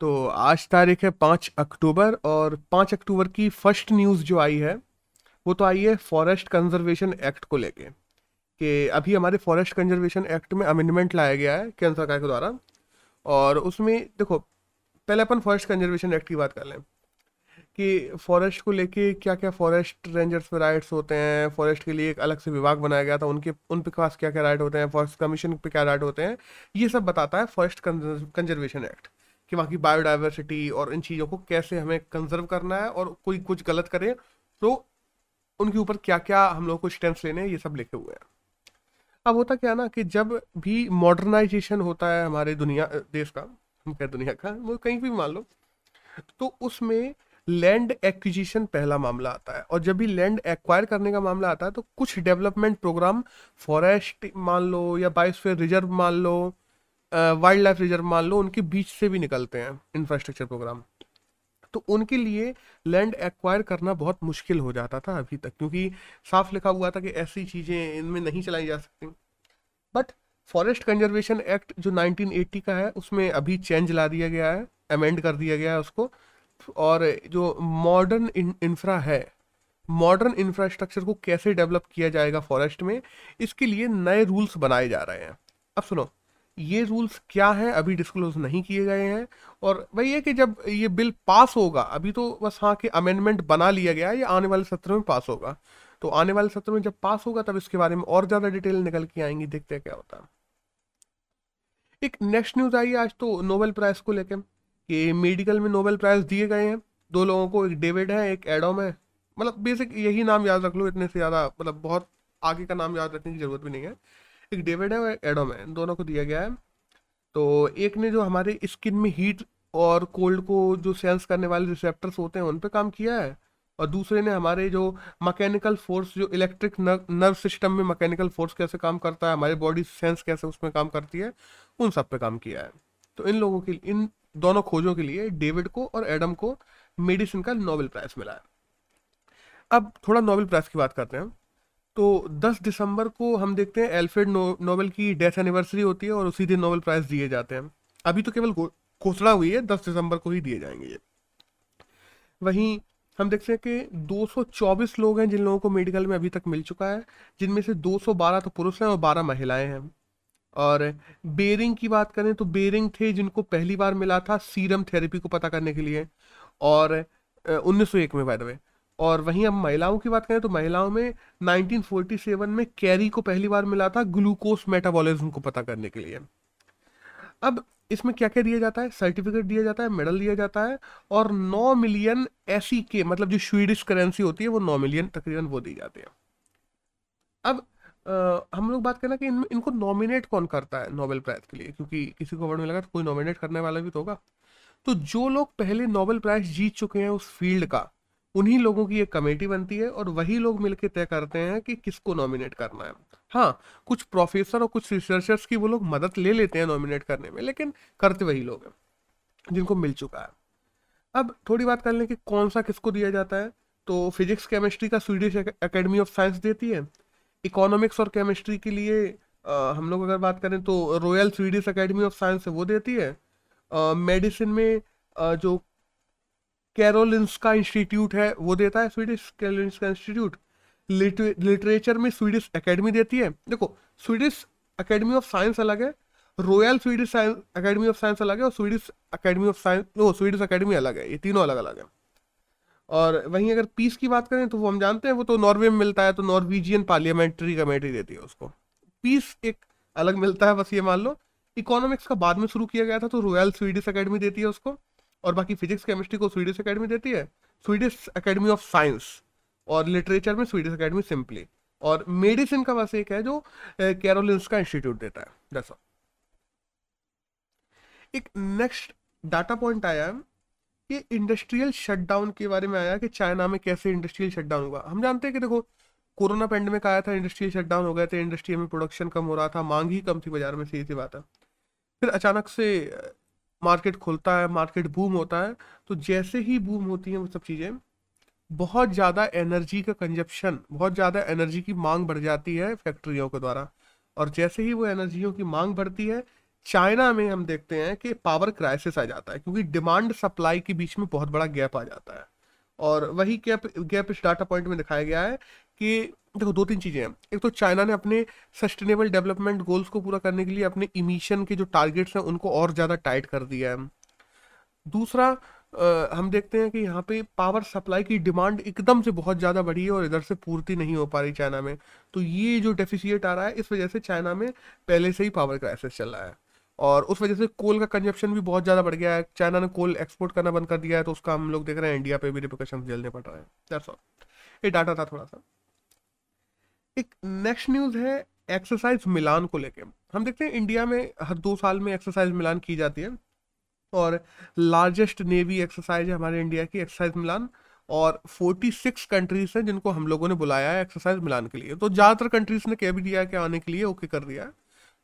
तो आज तारीख है पाँच अक्टूबर और पाँच अक्टूबर की फ़र्स्ट न्यूज़ जो आई है, वो तो आई है फॉरेस्ट कंजर्वेशन एक्ट को लेके, कि अभी हमारे फॉरेस्ट कंजर्वेशन एक्ट में अमेंडमेंट लाया गया है केंद्र सरकार के द्वारा। और उसमें देखो, पहले अपन फॉरेस्ट कंजर्वेशन एक्ट की बात कर लें, कि फॉरेस्ट को लेके क्या क्या फॉरेस्ट रेंजर्स पे राइट्स होते हैं, फॉरेस्ट के लिए एक अलग से विभाग बनाया गया था, उनके, उन पे पास क्या क्या राइट होते हैं, फॉरेस्ट कमीशन पे क्या राइट होते हैं, ये सब बताता है फॉरेस्ट कंजर्वेशन एक्ट। कि वहाँ की बायोडाइवर्सिटी और इन चीज़ों को कैसे हमें कंजर्व करना है और कोई कुछ गलत करे तो उनके ऊपर क्या क्या हम लोग को स्टेप्स लेने हैं, ये सब लिखे हुए हैं। अब होता क्या ना कि जब भी मॉडर्नाइजेशन होता है हमारे दुनिया, देश का, हम कह दुनिया का, वो कहीं भी मान लो तो उसमें लैंड एक्विजिशन पहला मामला आता है और जब भी लैंड एक्वायर करने का मामला आता है तो कुछ डेवलपमेंट प्रोग्राम फॉरेस्ट मान लो या बायोस्फीयर रिज़र्व मान लो वाइल्ड लाइफ रिज़र्व मान लो, उनके बीच से भी निकलते हैं इंफ्रास्ट्रक्चर प्रोग्राम तो उनके लिए लैंड एक्वायर करना बहुत मुश्किल हो जाता था अभी तक, क्योंकि साफ़ लिखा हुआ था कि ऐसी चीज़ें इनमें नहीं चलाई जा सकती। बट फॉरेस्ट कंजर्वेशन एक्ट जो 1980 का है, उसमें अभी चेंज ला दिया गया है अमेंड कर दिया गया है उसको। और जो मॉडर्न इंफ्रा है मॉडर्न इंफ्रास्ट्रक्चर को कैसे डेवलप किया जाएगा फॉरेस्ट में, इसके लिए नए रूल्स बनाए जा रहे हैं। अब सुनो ये रूल्स क्या है? अभी डिस्क्लोज नहीं किए गए हैं। और वही है कि जब ये बिल पास होगा, अभी तो बस हाँ कि अमेंडमेंट बना लिया गया है, ये आने वाले सत्र में पास होगा। तो आने वाले सत्र में जब पास होगा, तब इसके बारे में और ज़्यादा डिटेल निकल के आएँगी, देखते हैं क्या होता है। एक नेक्स्ट न्यूज़ आई आज तो नोबेल प्राइज को लेकर कि मेडिकल में नोबेल प्राइज दिए गए हैं। दो लोगों को, एक डेविड है, एक एडोम है। मतलब बेसिक यही नाम याद रख लो, इतने से ज़्यादा मतलब बहुत आगे का नाम याद रखने की ज़रूरत भी नहीं है। एक डेविड है, और एडोम है, दोनों को दिया गया है। तो एक ने जो हमारे स्किन में हीट और कोल्ड को जो सेंस करने वाले रिसेप्टर्स होते हैं, उन पर काम किया है। और दूसरे ने हमारे जो मैकेनिकल फोर्स जो इलेक्ट्रिक नर्व सिस्टम में मैकेनिकल फोर्स कैसे काम करता है, हमारी बॉडी सेंस कैसे उसमें काम करती है, उन सब पे काम किया है। तो इन लोगों के, इन दोनों खोजों के लिए डेविड को और एडम को मेडिसिन का नोबेल प्राइज मिला है। अब थोड़ा नोबेल प्राइज की बात करते हैं। तो 10 दिसंबर को हम देखते हैं एल्फ्रेड नोबेल की डेथ एनिवर्सरी होती है और उसी दिन नोबेल प्राइज दिए जाते हैं। अभी तो केवल घोषणा हुई है 10 दिसंबर को ही दिए जाएँगे ये। वहीं हम देखते हैं कि 224 लोग हैं जिन लोगों को मेडिकल में अभी तक मिल चुका है, जिनमें से 212 तो पुरुष हैं और 12 महिलाएँ हैं। और बेरिंग की बात करें तो बेरिंग थे जिनको पहली बार मिला था सीरम थेरेपी को पता करने के लिए, और उन्नीस सौ एक में बाय द वे और वहीं अब महिलाओं की बात करें तो महिलाओं में 1947 में कैरी को पहली बार मिला था ग्लूकोज मेटाबॉलिज्म को पता करने के लिए। अब इसमें क्या क्या दिया जाता है? सर्टिफिकेट दिया जाता है मेडल दिया जाता है और 9 मिलियन ऐसी के मतलब जो स्वीडिश करेंसी होती है वो 9 मिलियन तकरीबन वो दी जाती है। अब आ, हम लोग बात करें कि इन, इनको नॉमिनेट कौन करता है नोबेल प्राइज के लिए? क्योंकि किसी को अवार्ड मिलेगा तो कोई नॉमिनेट करने वाला भी तो होगा। तो जो लोग पहले नोबेल प्राइज जीत चुके हैं उस फ़ील्ड का उन्हीं लोगों की एक कमेटी बनती है और वही लोग मिलकर तय करते हैं कि किसको नॉमिनेट करना है। हाँ कुछ प्रोफेसर और कुछ रिसर्चर्स की वो लोग मदद ले लेते हैं नॉमिनेट करने में लेकिन करते वही लोग हैं जिनको मिल चुका है। अब थोड़ी बात कर लें कि कौन सा किसको दिया जाता है। तो फिजिक्स केमिस्ट्री का स्वीडिश एकेडमी ऑफ़ साइंस देती है। इकोनॉमिक्स और केमिस्ट्री के लिए आ, हम लोग अगर बात करें तो Royal Swedish Academy of Science वो देती है। मेडिसिन में आ, जो कैरोलिंस्का इंस्टीट्यूट है, वो देता है स्वीडिश कैरोलिंस्का इंस्टीट्यूट लिटरेचर में स्वीडिश एकेडमी देती है। देखो स्वीडिश एकेडमी ऑफ़ साइंस अलग है Royal Swedish Academy of Science अलग है और स्वीडिश एकेडमी ऑफ़ साइंस वो स्वीडिश एकेडमी अलग है। ये तीनों अलग अलग है। और वहीं अगर पीस की बात करें तो वो हम जानते हैं, वो तो नॉर्वे में मिलता है तो नॉर्वीजियन पार्लियामेंट्री कमेटी देती है उसको। पीस एक अलग मिलता है, बस ये मान लो। इकोनॉमिक्स का बाद में शुरू किया गया था तो रॉयल स्वीडिश एकेडमी देती है उसको। और बाकी फिजिक्स केमिस्ट्री को स्वीडिश एकेडमी देती है। स्वीडिश एकेडमी ऑफ़ साइंस और लिटरेचर में स्वीडिश एकेडमी सिंपली और मेडिसिन का बस एक है जो कैरोलिन्स का इंस्टीट्यूट देता है। दैट्स एक नेक्स्ट डाटा पॉइंट आया ये इंडस्ट्रियल शटडाउन के बारे में आया कि चाइना में कैसे इंडस्ट्रियल शटडाउन हुआ। हम जानते हैं कि देखो, कोरोना पेंडेमिक आया था इंडस्ट्रियल शटडाउन हो गए थे इंडस्ट्री में प्रोडक्शन कम हो रहा था, मांग ही कम थी बाज़ार में, सीधी सी बात है। फिर अचानक से मार्केट खुलता है, मार्केट बूम होता है तो जैसे ही बूम होती हैं वो सब चीज़ें, बहुत ज़्यादा एनर्जी का कंजप्शन, बहुत ज़्यादा एनर्जी की मांग बढ़ जाती है फैक्ट्रियों के द्वारा। और जैसे ही वो एनर्जियों की मांग बढ़ती है, चाइना में हम देखते हैं कि पावर क्राइसिस आ जाता है, क्योंकि डिमांड सप्लाई के बीच में बहुत बड़ा गैप आ जाता है। और वही गैप गैप इस डाटा पॉइंट में दिखाया गया है कि देखो दो तीन चीज़ें हैं। एक तो चाइना ने अपने सस्टेनेबल डेवलपमेंट गोल्स को पूरा करने के लिए अपने इमिशन के जो टारगेट्स हैं उनको और ज़्यादा टाइट कर दिया है। दूसरा आ, हम देखते हैं कि यहाँ पे पावर सप्लाई की डिमांड एकदम से बहुत ज़्यादा बढ़ी है और इधर से पूर्ति नहीं हो पा रही चाइना में। तो ये जो डेफिसिएट आ रहा है इस वजह से चाइना में पहले से ही पावर क्राइसिस चल रहा है। और उस वजह से कोल का कंजप्शन भी बहुत ज़्यादा बढ़ गया है। चाइना ने कोल एक्सपोर्ट करना बंद कर दिया है तो उसका हम लोग देख रहे हैं इंडिया पे भी रिपोकशन झेलने पड़ रहा है। डाटा था थोड़ा सा। एक नेक्स्ट न्यूज़ है एक्सरसाइज मिलान को लेके। हम देखते हैं इंडिया में हर दो साल में एक्सरसाइज मिलान की जाती है और लार्जेस्ट नेवी एक्सरसाइज है हमारे इंडिया की एक्सरसाइज मिलान। और 46 कंट्रीज़ हैं जिनको हम लोगों ने बुलाया है एक्सरसाइज मिलान के लिए। तो ज़्यादातर कंट्रीज़ ने कह भी दिया है कि आने के लिए ओके कर दिया है।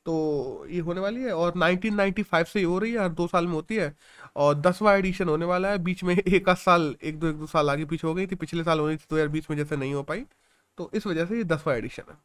तो ये होने वाली है और 1995 से ये हो रही है, हर दो साल में होती है। और दसवा एडिशन होने वाला है, बीच में एक आध साल, एक दो एक दो साल आगे पीछे हो गई थी, पिछले साल होनी थी दो हज़ार बीस में जैसे नहीं हो पाई। तो इस वजह से ये दसवा एडिशन है।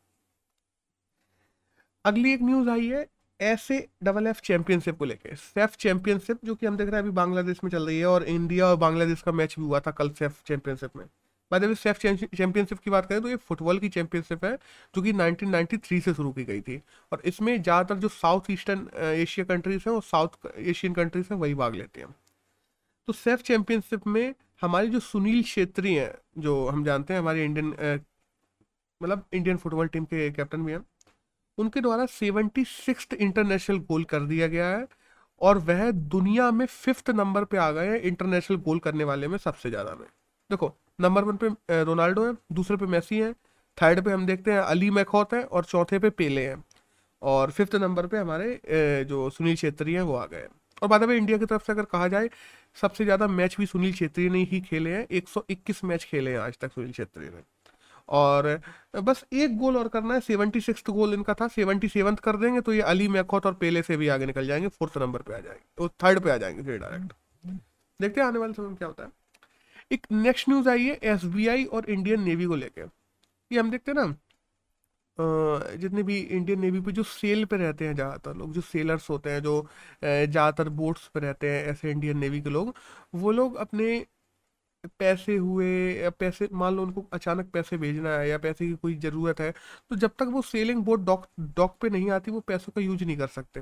अगली एक न्यूज़ आई है, ऐसे डबल एफ़ चैंपियनशिप को लेके। सेफ़ चैंपियनशिप जो कि हम देख रहे हैं अभी बांग्लादेश में चल रही है और इंडिया और बांग्लादेश का मैच भी हुआ था कल सेफ़ चैंपियनशिप में। बाद में सेफ़ चैंपियनशिप की बात करें तो ये फुटबॉल की चैंपियनशिप है, जो कि 1993 से शुरू की गई थी। और इसमें ज़्यादातर जो साउथ ईस्टर्न एशिया कंट्रीज़ हैं, वो साउथ एशियन कंट्रीज़ हैं, वही भाग लेते हैं। तो सेफ़ चैंपियनशिप में हमारे जो सुनील छेत्री हैं, जो हम जानते हैं, हमारे इंडियन मतलब इंडियन फुटबॉल टीम के कैप्टन भी हैं। उनके द्वारा सेवेंटी सिक्स इंटरनेशनल गोल कर दिया गया है और वह दुनिया में फिफ्थ नंबर पे आ गए हैं इंटरनेशनल गोल करने वाले में सबसे ज़्यादा में। देखो नंबर वन पे रोनाल्डो है, दूसरे पे मेसी है थर्ड पे हम देखते हैं अली मैखौत है और चौथे पे पेले हैं। और फिफ्थ नंबर पे हमारे जो सुनील छेत्री हैं वो आ गए और बाद में इंडिया की तरफ़ से अगर कहा जाए, सबसे ज़्यादा मैच भी सुनील छेत्री ने ही खेले हैं। 121 मैच खेले हैं आज तक सुनील छेत्री ने। और बस एक गोल और करना है सेवेंटी सिक्स गोल इनका था सेवेंटी सेवन कर देंगे तो ये अली मैखौत और पेले से भी आगे निकल जाएँगे फोर्थ नंबर पे आ जाएँगे वो थर्ड पे आ जाएँगे फिर डायरेक्ट देखते हैं आने वाले समय में क्या होता है। एक नेक्स्ट न्यूज़ आई है एसबीआई और इंडियन नेवी को लेकर ये हम देखते हैं ना जितने भी इंडियन नेवी पे जो सेल पे रहते हैं ज़्यादातर लोग जो सेलर्स होते हैं जो ज़्यादातर बोट्स पे रहते हैं ऐसे इंडियन नेवी के लोग वो लोग अपने पैसे हुए या पैसे, मान लो उनको अचानक पैसे भेजना है या पैसे की कोई ज़रूरत है तो जब तक वो सेलिंग बोट डॉक डॉक पे नहीं आती, वो पैसों का यूज़ नहीं कर सकते।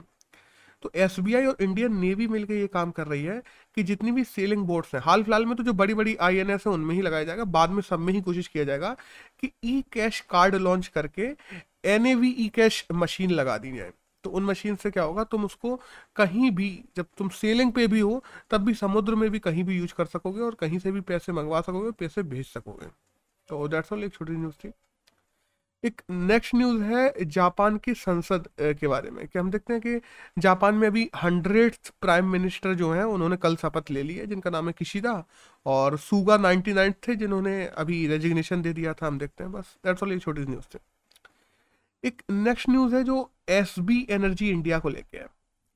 तो एसबीआई और इंडियन नेवी मिलकर ये काम कर रही है कि जितनी भी सेलिंग बोट्स हैं हाल फ़िलहाल में तो जो बड़ी बड़ी आई एन एस है, उनमें ही लगाया जाएगा, बाद में सब में ही कोशिश किया जाएगा कि ई कैश कार्ड लॉन्च करके N A V e cash machine लगा दी जाए। तो उन मशीन से क्या होगा? तुम उसको कहीं भी, जब तुम सेलिंग पे भी हो, तब भी समुद्र में भी कहीं भी यूज़ कर सकोगे और कहीं से भी पैसे मंगवा सकोगे, पैसे भेज सकोगे। तो दैट्स ऑल एक छोटी न्यूज़ थी। एक नेक्स्ट न्यूज़ है जापान की संसद के बारे में। कि हम देखते हैं कि जापान में अभी हंड्रेड प्राइम मिनिस्टर जो हैं, उन्होंने कल शपथ ले ली है, जिनका नाम है किशिदा और सुगा नाइन्टी नाइन थे, जिन्होंने अभी रेजिग्नेशन दे दिया था, हम देखते हैं। बस दैट्स ऑल एक छोटी न्यूज़ थी। एक नेक्स्ट न्यूज़ है जो एस बी एनर्जी इंडिया को लेके है।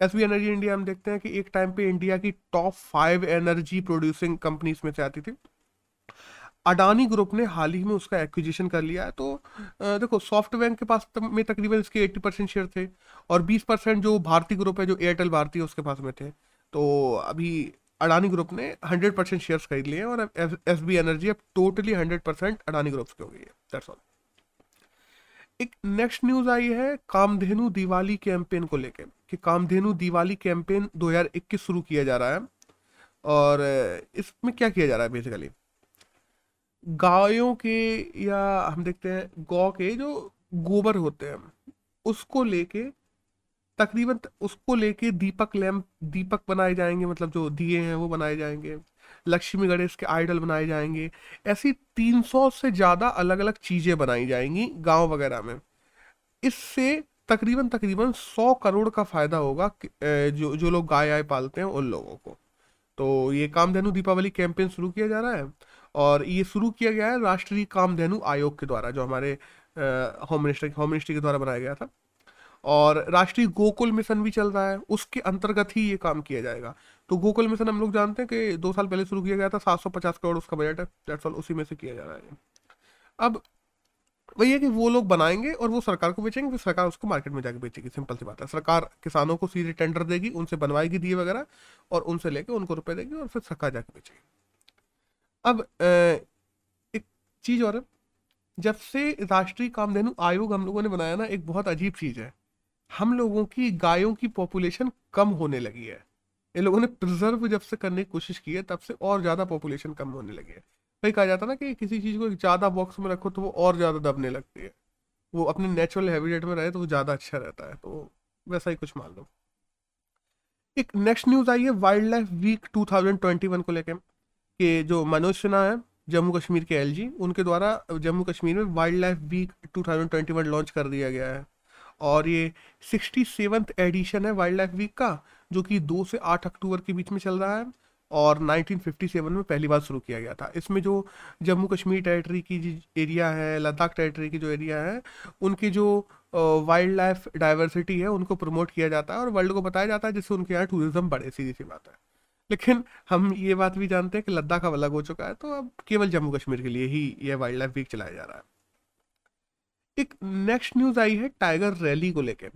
एस बी एनर्जी इंडिया हम देखते हैं कि एक टाइम पे इंडिया की top five energy producing companies में से आती थी। अडानी ग्रुप ने हाल ही में उसका एक्विजिशन कर लिया है। तो देखो सॉफ्टवेयर के पास में तकरीबन इसके 80 परसेंट शेयर थे और 20 परसेंट जो भारतीय ग्रुप है, जो एयरटेल भारती है, उसके पास में थे। तो अभी अडानी ग्रुप ने 100 परसेंट शेयर खरीद लिए और एस बी एनर्जी अब टोटली 100 परसेंट अडानी ग्रुप की हो गई है। दैट्स ऑल एक नेक्स्ट न्यूज़ आई है कामधेनु दिवाली कैंपेन को लेकर कि कामधेनु दिवाली कैंपेन 2021 शुरू किया जा रहा है और इसमें क्या किया जा रहा है बेसिकली गायों के या हम देखते हैं, गौ के जो गोबर होते हैं, उसको लेके, तकरीबन उसको लेके दीपक लैम्प दीपक बनाए जाएँगे मतलब जो दिए हैं वो बनाए जाएँगे। लक्ष्मी गणेश के आइडल बनाए जाएँगे। ऐसी 300 से ज़्यादा अलग अलग चीज़ें बनाई जाएँगी गाँव वगैरह में। इससे तकरीबन तकरीबन 100 करोड़ का फ़ायदा होगा जो जो लोग गाय आय पालते हैं उन लोगों को। तो ये कामधेनु दीपावली कैंपेन शुरू किया जा रहा है और ये शुरू किया गया है राष्ट्रीय कामधेनु आयोग के द्वारा, जो हमारे होम मिनिस्टर, होम मिनिस्ट्री के द्वारा बनाया गया था। और राष्ट्रीय गोकुल मिशन भी चल रहा है, उसके अंतर्गत ही ये काम किया जाएगा। तो गोकुल मिशन हम लोग जानते हैं कि दो साल पहले शुरू किया गया था, सात सौ पचास करोड़ उसका बजट है डेट्स ऑल उसी में से किया जा रहा है। अब वही है कि वो लोग बनाएँगे और वो सरकार को बेचेंगे, फिर सरकार उसको मार्केट में जाके बेचेगी सिंपल सी बात है। सरकार किसानों को सीधे टेंडर देगी, उनसे बनवाएगी दिए वगैरह, और उनसे लेके उनको रुपए देगी और फिर सरकार जाके बेचेगी। अब एक चीज़ और जब से राष्ट्रीय कामधेनु आयोग हम लोगों ने बनाया ना, एक बहुत अजीब चीज़ है। हम लोगों की गायों की पॉपुलेशन कम होने लगी है। इन लोगों ने प्रिजर्व जब से करने की कोशिश की है, तब से और ज़्यादा पॉपुलेशन कम होने लगी है। वही कहा जाता है ना कि किसी चीज़ को ज़्यादा बॉक्स में रखो तो वो और ज़्यादा दबने लगती है। वो अपने नेचुरल हैबिटेट में रहे तो वो ज़्यादा अच्छा रहता है तो वैसा ही कुछ मान लो एक नेक्स्ट न्यूज़ आई है वाइल्ड लाइफ वीक 2021 को लेके, कि जो मनोज सिन्हा है, जम्मू कश्मीर के एलजी उनके द्वारा जम्मू कश्मीर में वाइल्ड लाइफ वीक 2021 लॉन्च कर दिया गया है। और ये सिक्सटी सेवन्थ एडिशन है वाइल्ड लाइफ वीक का। जो कि दो से आठ अक्टूबर के बीच में चल रहा है और 1957 में पहली बार शुरू किया गया था। इसमें जो जम्मू कश्मीर टेरिटरी की एरिया है, लद्दाख टेरिटरी की जो एरिया है, उनकी जो वाइल्ड लाइफ डाइवर्सिटी है, उनको प्रमोट किया जाता है और वर्ल्ड को बताया जाता है, जिससे उनके यहाँ टूरिज़्म बढ़े, सीधी सी बात है। लेकिन हम ये बात भी जानते हैं कि लद्दाख अब अलग हो चुका है तो अब केवल जम्मू कश्मीर के लिए ही यह वाइल्ड लाइफ वीक चलाया जा रहा है। एक नेक्स्ट न्यूज़ आई है टाइगर रैली को लेकर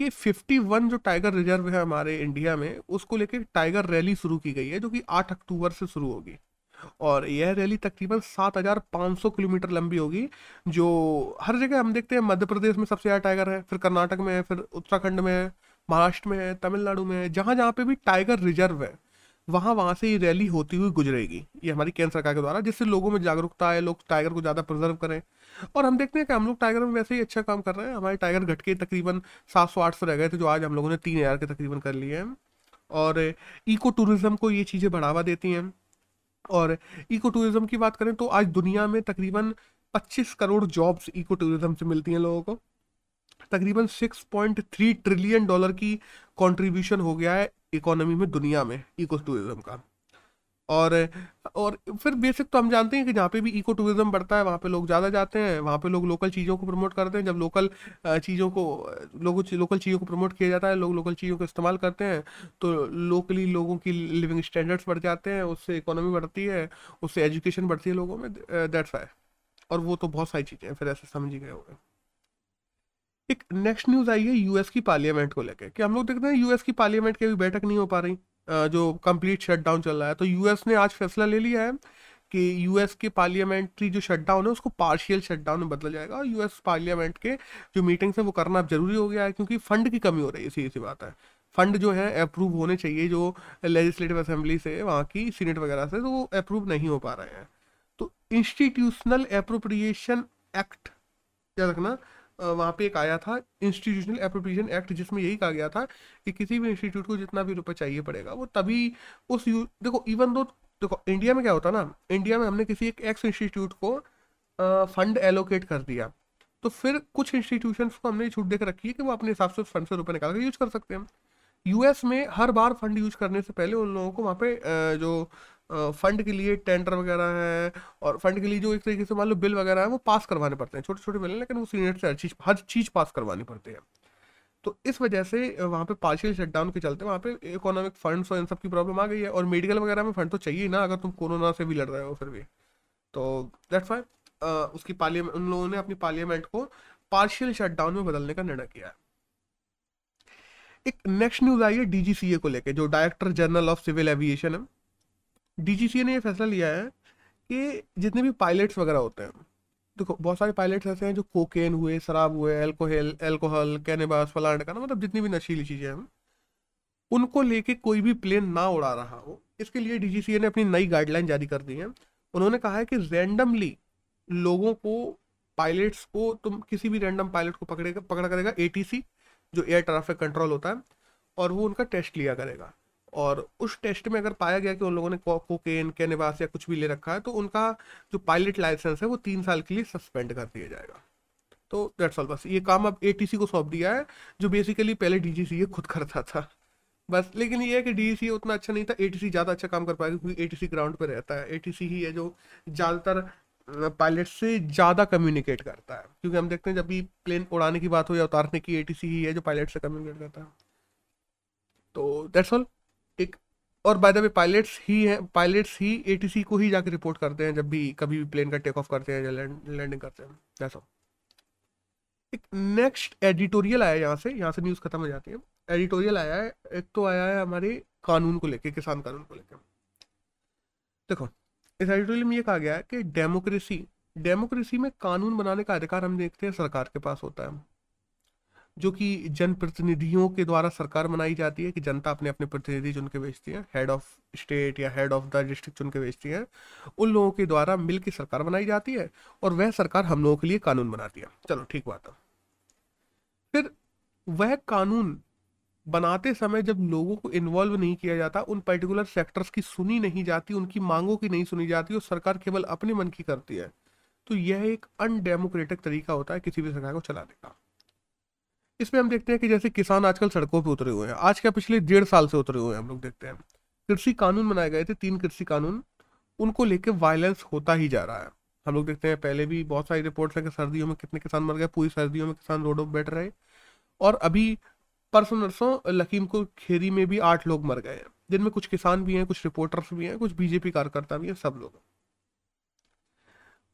कि 51 जो टाइगर रिज़र्व है हमारे इंडिया में उसको लेके टाइगर रैली शुरू की गई है जो कि 8 अक्टूबर से शुरू होगी। और यह रैली तकरीबन 7,500 किलोमीटर लंबी होगी जो हर जगह हम देखते हैं मध्य प्रदेश में सबसे ज़्यादा टाइगर है फिर कर्नाटक में है फिर उत्तराखंड में है महाराष्ट्र में है तमिलनाडु में है जहाँ जहाँ पे भी टाइगर रिज़र्व है। वहाँ वहाँ से ये रैली होती हुई गुजरेगी, ये हमारी केंद्र सरकार के द्वारा, जिससे लोगों में जागरूकता आए, लोग टाइगर को ज़्यादा प्रिजर्व करें। और हम देखते हैं कि हम लोग टाइगर में वैसे ही अच्छा काम कर रहे हैं। हमारे टाइगर घट के तकरीबन सात सौ, आठ सौ रह गए थे, जो आज हम लोगों ने तीन हज़ार के तकरीबन कर लिए हैं। और इको टूरिज़्म को ये चीज़ें बढ़ावा देती हैं। और इको टूरिज़्म की बात करें तो आज दुनिया में तकरीबन 25 करोड़ जॉब्स इको टूरिज़्म से मिलती हैं लोगों को। तकरीबन 6.3 ट्रिलियन डॉलर की कंट्रीब्यूशन हो गया है इकोनॉमी में, दुनिया में इको टूरिज़्म का। और और फिर बेसिक तो हम जानते हैं कि जहाँ पे भी इको टूरिज़्म बढ़ता है, वहाँ पे लोग ज़्यादा जाते हैं, वहाँ पे लोग लोकल चीज़ों को प्रमोट करते हैं। जब लोकल चीज़ों को, लोगों लोकल चीज़ों को प्रमोट किया जाता है, लोग लोकल चीज़ों का इस्तेमाल करते हैं तो लोकली लोगों की लिविंग स्टैंडर्ड्स बढ़ जाते हैं, उससे इकोनॉमी बढ़ती है, उससे एजुकेशन बढ़ती है लोगों में दैट्स वाई और वो तो बहुत सारी चीज़ें हैं, फिर ऐसे समझ ही गए होंगे। एक नेक्स्ट न्यूज़ आई है यूएस की पार्लियामेंट को लेकर कि हम लोग देखते हैं यूएस की पार्लियामेंट की अभी बैठक नहीं हो पा रही जो कंप्लीट शटडाउन चल रहा है। तो यूएस ने आज फैसला ले लिया है कि यूएस के पार्लियामेंट्री जो शटडाउन है, उसको पार्शियल शटडाउन में बदला जाएगा और यूएस पार्लियामेंट के जो मीटिंग्स है, वो करना अब ज़रूरी हो गया है, क्योंकि फंड की कमी हो रही है सीधी सी बात है। फंड जो है अप्रूव होने चाहिए जो लेजिस्लेटिव असेंबली से, वहाँ की सीनेट वगैरह से तो वो अप्रूव नहीं हो पा रहे हैं। तो इंस्टीट्यूशनल अप्रोप्रिएशन एक्ट क्या रखना वहाँ पे एक आया था इंस्टीट्यूशनल अप्रोप्रिएशन एक्ट जिसमें यही कहा गया था कि किसी भी इंस्टीट्यूट को जितना भी रुपए चाहिए पड़ेगा, वो तभी उस यू, देखो इवन दो देखो इंडिया में क्या होता ना इंडिया में हमने किसी एक एक्स इंस्टीट्यूट को फंड एलोकेट कर दिया तो फिर कुछ इंस्टीट्यूशन को हमने छूट देकर रखी है कि वो अपने हिसाब से उस फंड से रुपये निकाल कर यूज़ कर सकते हैं। यूएस में हर बार फंड यूज़ करने से पहले उन लोगों को वहाँ पे जो फंड के लिए टेंडर वगैरह है और फंड के लिए जो एक तरीके से मान लो बिल वगैरह है, वो पास करवाने पड़ते हैं छोटे छोटे बिल लेकिन वो सीनियर से हर चीज़ हर चीज़ पास करवानी पड़ती है। तो इस वजह से वहाँ पे पार्शियल शटडाउन के चलते वहाँ पे इकोनॉमिक फंड्स और इन सब की प्रॉब्लम आ गई है और मेडिकल वगैरह में फंड तो चाहिए ना, अगर तुम कोरोना से भी लड़ रहे हो फिर भी। तो दैट्स वाई उसकी पार्लियामेंट उन लोगों ने अपनी पार्लियामेंट को पार्शियल शटडाउन में बदलने का निर्णय किया है। एक नेक्स्ट न्यूज़ आई है डीजीसीए को लेके, जो Director General of Civil Aviation है। डीजीसीए ने ये फैसला लिया है कि जितने भी पायलट्स वगैरह होते हैं, देखो, बहुत सारे पायलट्स ऐसे हैं जो कोकेन हुए, शराब हुए एल्कोहल एल्कोहल कैनेबास फलान का ना मतलब जितनी भी नशीली चीज़ें हैं, उनको लेके कोई भी प्लेन ना उड़ा रहा हो, इसके लिए डीजीसीए ने अपनी नई गाइडलाइन जारी कर दी है। उन्होंने कहा है कि रैंडमली लोगों को पायलट्स को, तुम किसी भी रैंडम पायलट को पकड़ेगा, पकड़ा करेगा एटीसी जो एयर ट्रैफ़िक कंट्रोल होता है, और वो उनका टेस्ट लिया करेगा। और उस टेस्ट में अगर पाया गया कि उन लोगों ने कोकेन कैनेबास या कुछ भी ले रखा है तो उनका जो पायलट लाइसेंस है, वो तीन साल के लिए सस्पेंड कर दिया जाएगा। तो डेट्स ऑल बस ये काम अब एटीसी को सौंप दिया है, जो बेसिकली पहले डीजीसी ये खुद करता था। बस, लेकिन ये है कि डीसी उतना अच्छा नहीं था एटीसी ज़्यादा अच्छा काम कर पाएगा क्योंकि एटीसी ग्राउंड पर रहता है। एटीसी ही है जो ज़्यादातर पायलट से ज़्यादा कम्युनिकेट करता है। क्योंकि हम देखते हैं, जब भी प्लेन उड़ाने की बात हो या उतारने की एटीसी ही है जो पायलट से कम्युनिकेट करता है। तो दैट्स ऑल एक, और बाय द वे पायलट्स ही हैं पायलट्स ही एटीसी को ही जाके रिपोर्ट करते हैं जब भी कभी भी प्लेन का टेक ऑफ़ करते हैं या लैंडिंग करते हैं। दैट्स एक नेक्स्ट एडिटोरियल आया यहाँ से यहाँ से न्यूज़ खत्म हो जाती है। एडिटोरियल आया है, एक तो आया है हमारे कानून को लेके, किसान कानून को लेके। देखो, इस एडिटोरियल में ये कहा गया है कि डेमोक्रेसी डेमोक्रेसी में कानून बनाने का अधिकार हम देखते हैं सरकार के पास होता है। जो कि जनप्रतिनिधियों के द्वारा सरकार बनाई जाती है, कि जनता अपने अपने प्रतिनिधि चुन के भेजती है हेड ऑफ़ स्टेट या हेड ऑफ़ द डिस्ट्रिक्ट चुन के भेजती है, उन लोगों के द्वारा मिल के सरकार बनाई जाती है और वह सरकार हम लोगों के लिए कानून बनाती है। चलो, ठीक बात है। फिर वह कानून बनाते समय जब लोगों को इन्वॉल्व नहीं किया जाता, उन पर्टिकुलर सेक्टर्स की सुनी नहीं जाती, उनकी मांगों की नहीं सुनी जाती, और सरकार केवल अपने मन की करती है तो यह एक अनडेमोक्रेटिक तरीका होता है, किसी भी सरकार को चलाने का इसमें हम देखते हैं कि जैसे किसान आजकल सड़कों पर उतरे हुए हैं। आज क्या पिछले डेढ़ साल से उतरे हुए हैं, हम लोग देखते हैं। कृषि कानून बनाए गए थे, तीन कृषि कानून। उनको लेकर वायलेंस होता ही जा रहा है। हम लोग देखते हैं, पहले भी बहुत सारी रिपोर्ट्स हैं कि सर्दियों में कितने किसान मर गए, पूरी सर्दियों में किसान रोडों पर बैठ रहे। और अभी परसों नरसों, लखीमपुर खेरी में भी आठ लोग मर गए हैं, जिनमें कुछ किसान भी हैं, कुछ रिपोर्टर्स भी हैं, कुछ बीजेपी कार्यकर्ता भी हैं, सब लोग।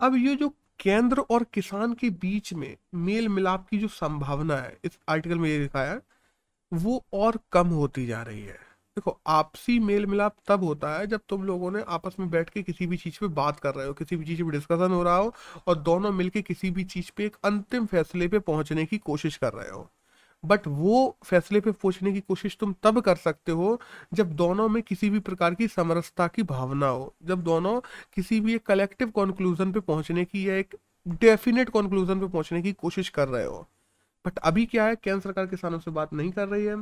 अब ये जो केंद्र और किसान के बीच में मेल मिलाप की जो संभावना है, इस आर्टिकल में ये लिखा है, वो और कम होती जा रही है। देखो, आपसी मेल मिलाप तब होता है जब तुम लोगों ने आपस में बैठ के किसी भी चीज़ पे बात कर रहे हो, किसी भी चीज़ पे डिस्कशन हो रहा हो और दोनों मिलके किसी भी चीज़ पे एक अंतिम फैसले पे पहुँचने की कोशिश कर रहे हो। बट वो फैसले पे पहुँचने की कोशिश तुम तब कर सकते हो जब दोनों में किसी भी प्रकार की समरसता की भावना हो। जब दोनों किसी भी एक कलेक्टिव कॉन्क्लूजन पे पहुँचने की या एक डेफिनेट कॉन्क्लूजन पे पहुँचने की कोशिश कर रहे हो। बट अभी क्या है, केंद्र सरकार किसानों से बात नहीं कर रही है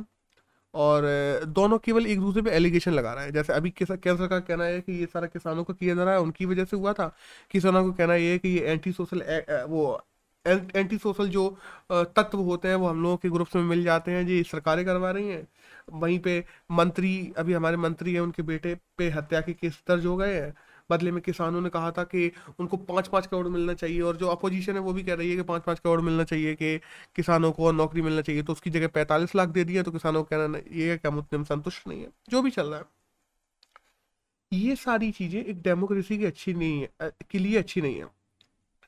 और दोनों केवल एक दूसरे पे एलिगेशन लगा रहे हैं। जैसे अभी केंद्र सरकार कहना है कि ये सारा किसानों को किया जा रहा है, उनकी वजह से हुआ था। किसानों को कहना ये है कि ये एंटी सोशल वो एंटी सोशल जो तत्व होते हैं, वो हम लोगों के ग्रुप्स में मिल जाते हैं। जी, सरकारें करवा रही हैं। वहीं पे मंत्री, अभी हमारे मंत्री हैं, उनके बेटे पे हत्या के केस दर्ज हो गए हैं। बदले में किसानों ने कहा था कि उनको पाँच पाँच करोड़ मिलना चाहिए और जो अपोजिशन है, वो भी कह रही है कि पाँच पाँच करोड़ मिलना चाहिए कि किसानों को और नौकरी मिलना चाहिए। तो उसकी जगह पैंतालीस लाख दे दिया तो किसानों को कहना ये क्या मुद्दे संतुष्ट नहीं है? जो भी चल रहा है। ये सारी चीज़ें एक डेमोक्रेसी की अच्छी नहीं है के लिए अच्छी नहीं है।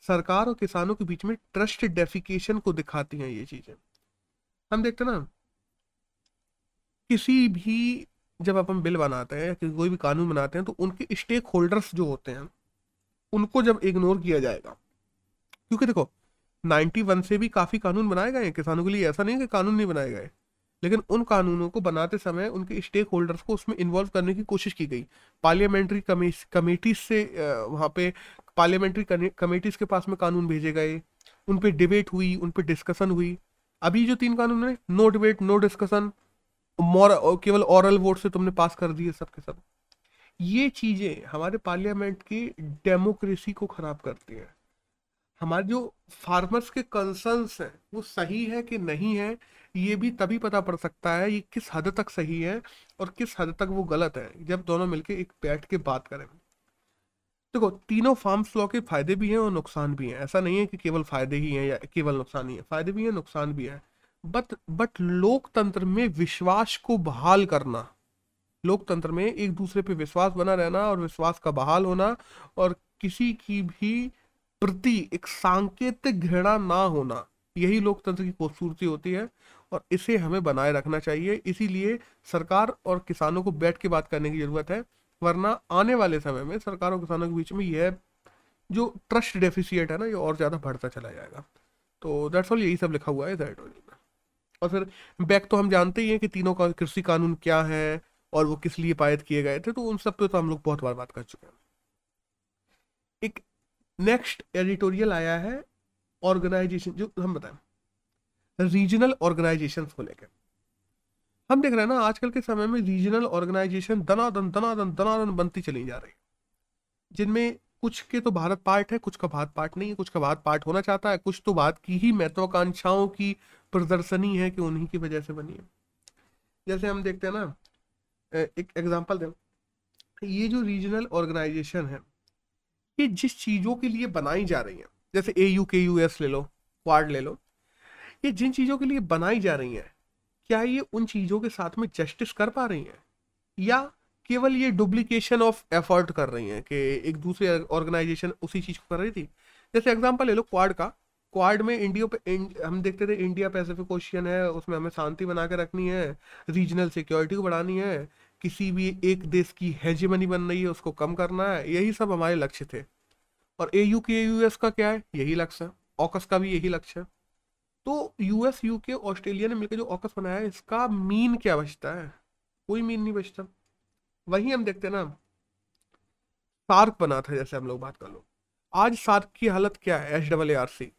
सरकार और किसानों के बीच में ट्रस्ट डेफिकेशन को दिखाती हैं ये चीज़ें। हम देखते ना, किसी भी जब अपन बिल बनाते हैं या कोई भी कानून बनाते हैं तो उनके स्टेक होल्डर्स जो होते हैं, उनको जब इग्नोर किया जाएगा, क्योंकि देखो 91 से भी काफ़ी कानून बनाए गए हैं, किसानों के लिए ऐसा नहीं है कि कानून नहीं बनाए गए, लेकिन उन कानूनों को बनाते समय उनके स्टेक होल्डर्स को उसमें इन्वॉल्व करने की कोशिश की गई। पार्लियामेंट्री कमेटी से वहाँ पे पार्लियामेंट्री कमेटीज के पास में कानून भेजे गए, उन पर डिबेट हुई, उन पर डिस्कशन हुई। अभी जो तीन कानून है, नो डिबेट, नो डिस्कशन केवल ऑरल वोट से तुमने पास कर दिए सब के सब। ये चीज़ें हमारे पार्लियामेंट की डेमोक्रेसी को खराब करती है। हमारे जो फार्मर्स के कंसर्न्स हैं, वो सही है कि नहीं है, ये भी तभी पता पड़ सकता है ये किस हद तक सही है और किस हद तक वो गलत है, जब दोनों मिलके एक बैठ के बात करें। देखो, तीनों फार्म्स लॉ के फ़ायदे भी हैं और नुकसान भी हैं। ऐसा नहीं है कि केवल फ़ायदे ही हैं या केवल नुकसान ही है। फ़ायदे भी हैं, नुकसान भी है। बट बट लोकतंत्र में विश्वास को बहाल करना, लोकतंत्र में एक दूसरे पे विश्वास बना रहना और विश्वास का बहाल होना और किसी की भी प्रति एक सांकेतिक घृणा ना होना, यही लोकतंत्र की खूबसूरती होती है और इसे हमें बनाए रखना चाहिए। इसीलिए सरकार और किसानों को बैठ के बात करने की ज़रूरत है। वरना आने वाले समय में सरकार और किसानों के बीच में यह जो ट्रस्ट डेफिसिएट है ना, ये और ज़्यादा बढ़ता चला जाएगा। तो दैट्स ऑल यही सब लिखा हुआ है दैट में। और फिर बैक तो हम जानते ही हैं कि तीनों का कृषि कानून क्या है और वो किस लिए पारित किए गए थे तो उन सब पे तो हम लोग बहुत बार बात कर चुके हैं। एक नेक्स्ट एडिटोरियल आया है ऑर्गेनाइजेशन जो हम बताएँ रीजनल ऑर्गेनाइजेशन को लेकर। हम देख रहे हैं ना, आजकल के समय में रीजनल ऑर्गेनाइजेशन दनादन दनादन दनादन बनती चली जा रही जिनमें कुछ के तो भारत पार्ट है, कुछ का भारत पार्ट नहीं है, कुछ का भारत पार्ट होना चाहता है, कुछ तो भारत की ही महत्वाकांक्षाओं की प्रदर्शनी है कि उन्हीं की वजह से बनी है। जैसे हम देखते हैं ना एक एग्ज़ाम्पल दें। ये जो रीजनल ऑर्गेनाइजेशन है, ये जिस चीज़ों के लिए बनाई जा रही है, जैसे A U K U S ले लो वार्ड ले लो, ये जिन चीज़ों के लिए बनाई जा रही है क्या ये उन चीज़ों के साथ में जस्टिस कर पा रही है? या केवल ये डुप्लीकेशन ऑफ़ एफर्ट कर रही हैं कि एक दूसरे ऑर्गेनाइजेशन उसी चीज़ को कर रही थी? जैसे एग्जांपल ले लो क्वाड का। क्वाड में इंडियो पे इंड, हम देखते थे इंडिया पैसिफिक ओशियन है उसमें हमें शांति बना के रखनी है रीजनल सिक्योरिटी को बढ़ानी है किसी भी एक देश की हेजेमनी बन रही है उसको कम करना है यही सब हमारे लक्ष्य थे। और ए यू के यूएस का क्या है? यही लक्ष्य है। ऑकस का भी यही लक्ष्य है। तो यूएस यूके ऑस्ट्रेलिया ने मिलकर जो ऑकस बनाया इसका मीन क्या बचता है? कोई मीन नहीं बचता। वही हम देखते हैं ना, सार्क बना था, जैसे हम लोग बात कर लो। आज सार्क की हालत क्या है H double A R C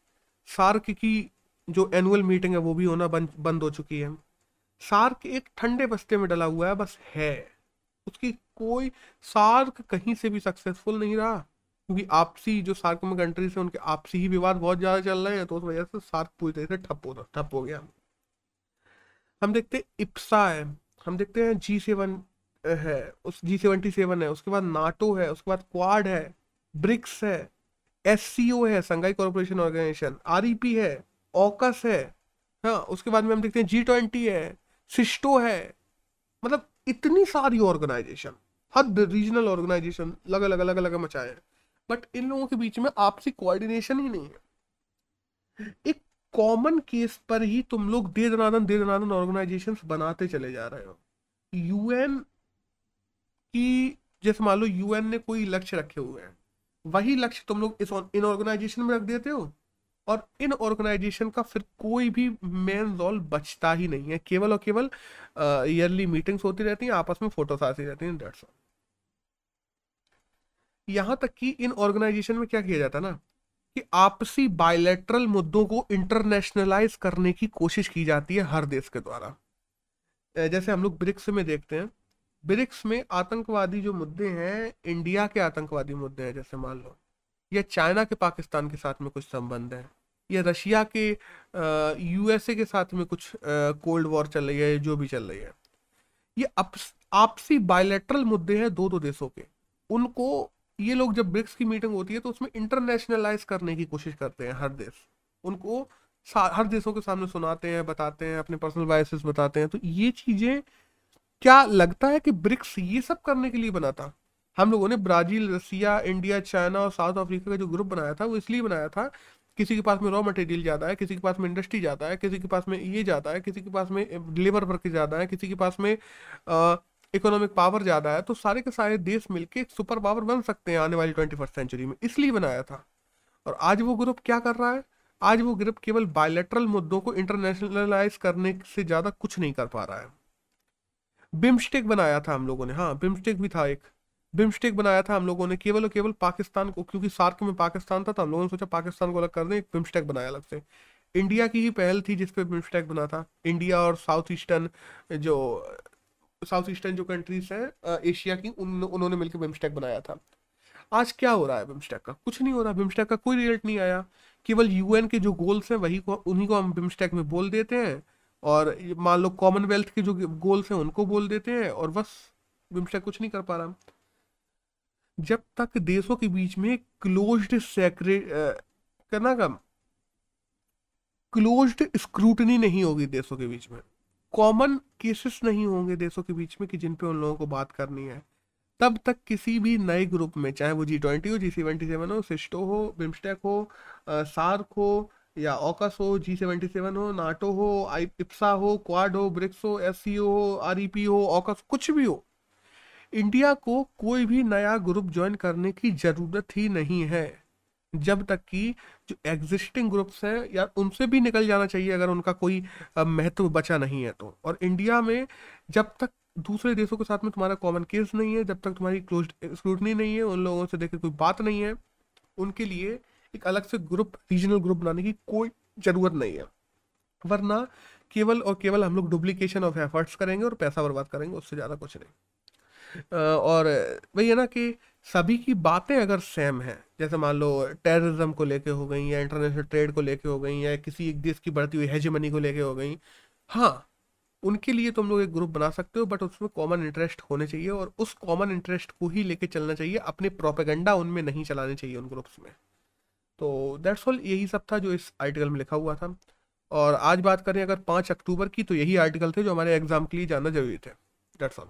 SAARC की जो एनुअल मीटिंग है, वो भी होना बंद बंद हो चुकी है। सार्क एक ठंडे बस्ते में डला हुआ है, बस है। उसकी कोई सार्क कहीं से भी सक्सेसफुल नहीं रहा। क्योंकि आपसी जो सार्क में कंट्रीज़ है उनके आपसी ही विवाद बहुत ज़्यादा चल रहे हैं तो उस वजह से सार्क पूरी तरह से ठप हो ठप हो गया। हम देखते हैं इप्सा है। हम देखते हैं जी सेवन है, उस जी सेवेंटी सेवन है, उसके बाद नाटो है, उसके बाद क्वाड है ब्रिक्स है एस सी ओ है संघाई कॉरपोरेशन ऑर्गेनाइजेशन आर है ऑकस है हाँ उसके बाद में हम देखते हैं जी ट्वेंटी है, सिस्टो है। मतलब इतनी सारी ऑर्गेनाइजेशन हर रीजनल ऑर्गेनाइजेशन अलग अलग अलग अलग मचाए हैं। बट इन लोगों के बीच में आपसी कोऑर्डिनेशन ही नहीं है। एक कॉमन केस पर ही तुम लोग दे दनादन दे दनादन ऑर्गेनाइजेशन बनाते चले जा रहे हो। यूएन की, जैसे मान लो यूएन ने कोई लक्ष्य रखे हुए हैं, वही लक्ष्य तुम लोग इस इन ऑर्गेनाइजेशन में रख देते हो। और इन ऑर्गेनाइजेशन का फिर कोई भी मेन रोल बचता ही नहीं है। केवल और केवल ईयरली मीटिंग्स होती रहती हैं, आपस में फोटोस आती रहती हैं डेट्स ऑल यहाँ तक कि इन ऑर्गेनाइजेशन में क्या किया जाता ना, कि आपसी बायोलेटरल मुद्दों को इंटरनेशनलाइज करने की कोशिश की जाती है हर देश के द्वारा। जैसे हम लोग ब्रिक्स में देखते हैं, ब्रिक्स में आतंकवादी जो मुद्दे हैं, इंडिया के आतंकवादी मुद्दे हैं, जैसे मान लो, या चाइना के पाकिस्तान के साथ में कुछ संबंध है, या रशिया के यूएसए के साथ में कुछ कोल्ड वॉर चल रही है, जो भी चल रही है। ये आपसी बायोलेटरल मुद्दे हैं दो दो देशों के, उनको ये लोग जब ब्रिक्स की मीटिंग होती है तो उसमें इंटरनेशनलाइज करने की कोशिश करते हैं हर देश। उनको हर देशों के सामने सुनाते हैं, बताते हैं, अपने पर्सनल बायसेस बताते हैं। तो ये चीज़ें, क्या लगता है कि ब्रिक्स ये सब करने के लिए बना था हम लोगों ने ब्राज़ील, रसिया, इंडिया, चाइना और साउथ अफ्रीका का जो ग्रुप बनाया था, वो इसलिए बनाया था, किसी के पास में रॉ मटेरियल ज़्यादा है, किसी के पास में इंडस्ट्री ज़्यादा है, किसी के पास में ये ज़्यादा है, किसी के पास में लेबर वर्क ज़्यादा है, किसी के पास में इकोनॉमिक पावर ज़्यादा है तो सारे के सारे देश मिलकर एक सुपर पावर बन सकते हैं आने वाली ट्वेंटी फ़र्स्ट सेंचुरी में, इसलिए बनाया था। और आज वो ग्रुप क्या कर रहा है? आज वो ग्रुप केवल बायोलेट्रल मुद्दों को इंटरनेशनलाइज करने से ज़्यादा कुछ नहीं कर पा रहा है। बिम्स्टेक बनाया था हम लोगों ने हाँ बिम्स्टेक भी था एक। बिम्स्टेक बनाया था हम लोगों ने केवल और केवल पाकिस्तान को, क्योंकि सार्क में पाकिस्तान था तो हम लोगों ने सोचा पाकिस्तान को अलग कर दें, एक बिम्स्टेक बनाया अलग से। इंडिया की ही पहल थी जिसपे बिम्स्टेक बना था। इंडिया और साउथ ईस्टर्न जो साउथ ईस्टर्न जो कंट्रीज़ हैं एशिया की, उन, उन्होंने मिलकर बिम्स्टेक बनाया था। आज क्या हो रहा है बिम्स्टेक का? कुछ नहीं हो रहा। बिम्स्टेक का कोई रिज़ल्ट नहीं आया। केवल यूएन के जो गोल्स हैं, वही को, उन्हीं को हम बिम्स्टेक में बोल देते हैं और मान लो कॉमनवेल्थ के जो गोल्स हैं, उनको बोल देते हैं और बस, बिम्स्टेक कुछ नहीं कर पा रहा। जब तक देशों के बीच में क्लोज्ड सेक्रेट करना का क्लोज्ड स्क्रूटनी नहीं होगी देशों के बीच में। कॉमन केसेस नहीं होंगे देशों के बीच में कि जिन पे उन लोगों को बात करनी है। तब तक किसी भी नए ग्रुप में, चाहे वो जी ट्वेंटी हो जी सेवेंटी सेवन हो सिस्टो हो बिम्स्टेक हो सार्क हो, या ऑकस हो जी सेवेंटी सेवन हो नाटो हो आई इप्सा हो क्वाड हो ब्रिक्स हो एस सी हो आर ई पी हो ऑकस कुछ भी हो। इंडिया को कोई भी नया ग्रुप ज्वाइन करने की ज़रूरत ही नहीं है। जब तक कि जो एग्जिस्टिंग ग्रुप्स हैं या उनसे भी निकल जाना चाहिए अगर उनका कोई महत्व बचा नहीं है तो। और इंडिया में जब तक दूसरे देशों के साथ में तुम्हारा कॉमन केस नहीं है, जब तक तुम्हारी क्लोज स्क्रूटनी नहीं है, उन लोगों से देखे कोई बात नहीं है, उनके लिए एक अलग से ग्रुप रीजनल ग्रुप बनाने की कोई ज़रूरत नहीं है। वरना केवल और केवल हम लोग डुप्लीकेशन ऑफ़ एफर्ट्स करेंगे और पैसा बर्बाद करेंगे, उससे ज़्यादा कुछ नहीं। और वही है ना कि सभी की बातें अगर सेम हैं जैसे मान लो टेररिज्म को लेके हो गई या इंटरनेशनल ट्रेड को लेके हो गई या किसी एक देश की बढ़ती हुई हेजमनी को लेके हो गई। हाँ उनके लिए तुम लोग एक ग्रुप बना सकते हो बट उसमें कॉमन इंटरेस्ट होने चाहिए और उस कॉमन इंटरेस्ट को ही लेके चलना चाहिए, अपने प्रोपेगेंडा उनमें नहीं चलाने चाहिए उन ग्रुप्स में। तो दैट्स ऑल यही सब था जो इस आर्टिकल में लिखा हुआ था। और आज बात करें अगर पाँच अक्टूबर की तो यही आर्टिकल थे जो हमारे एग्ज़ाम के लिए जानना ज़रूरी थे। That's all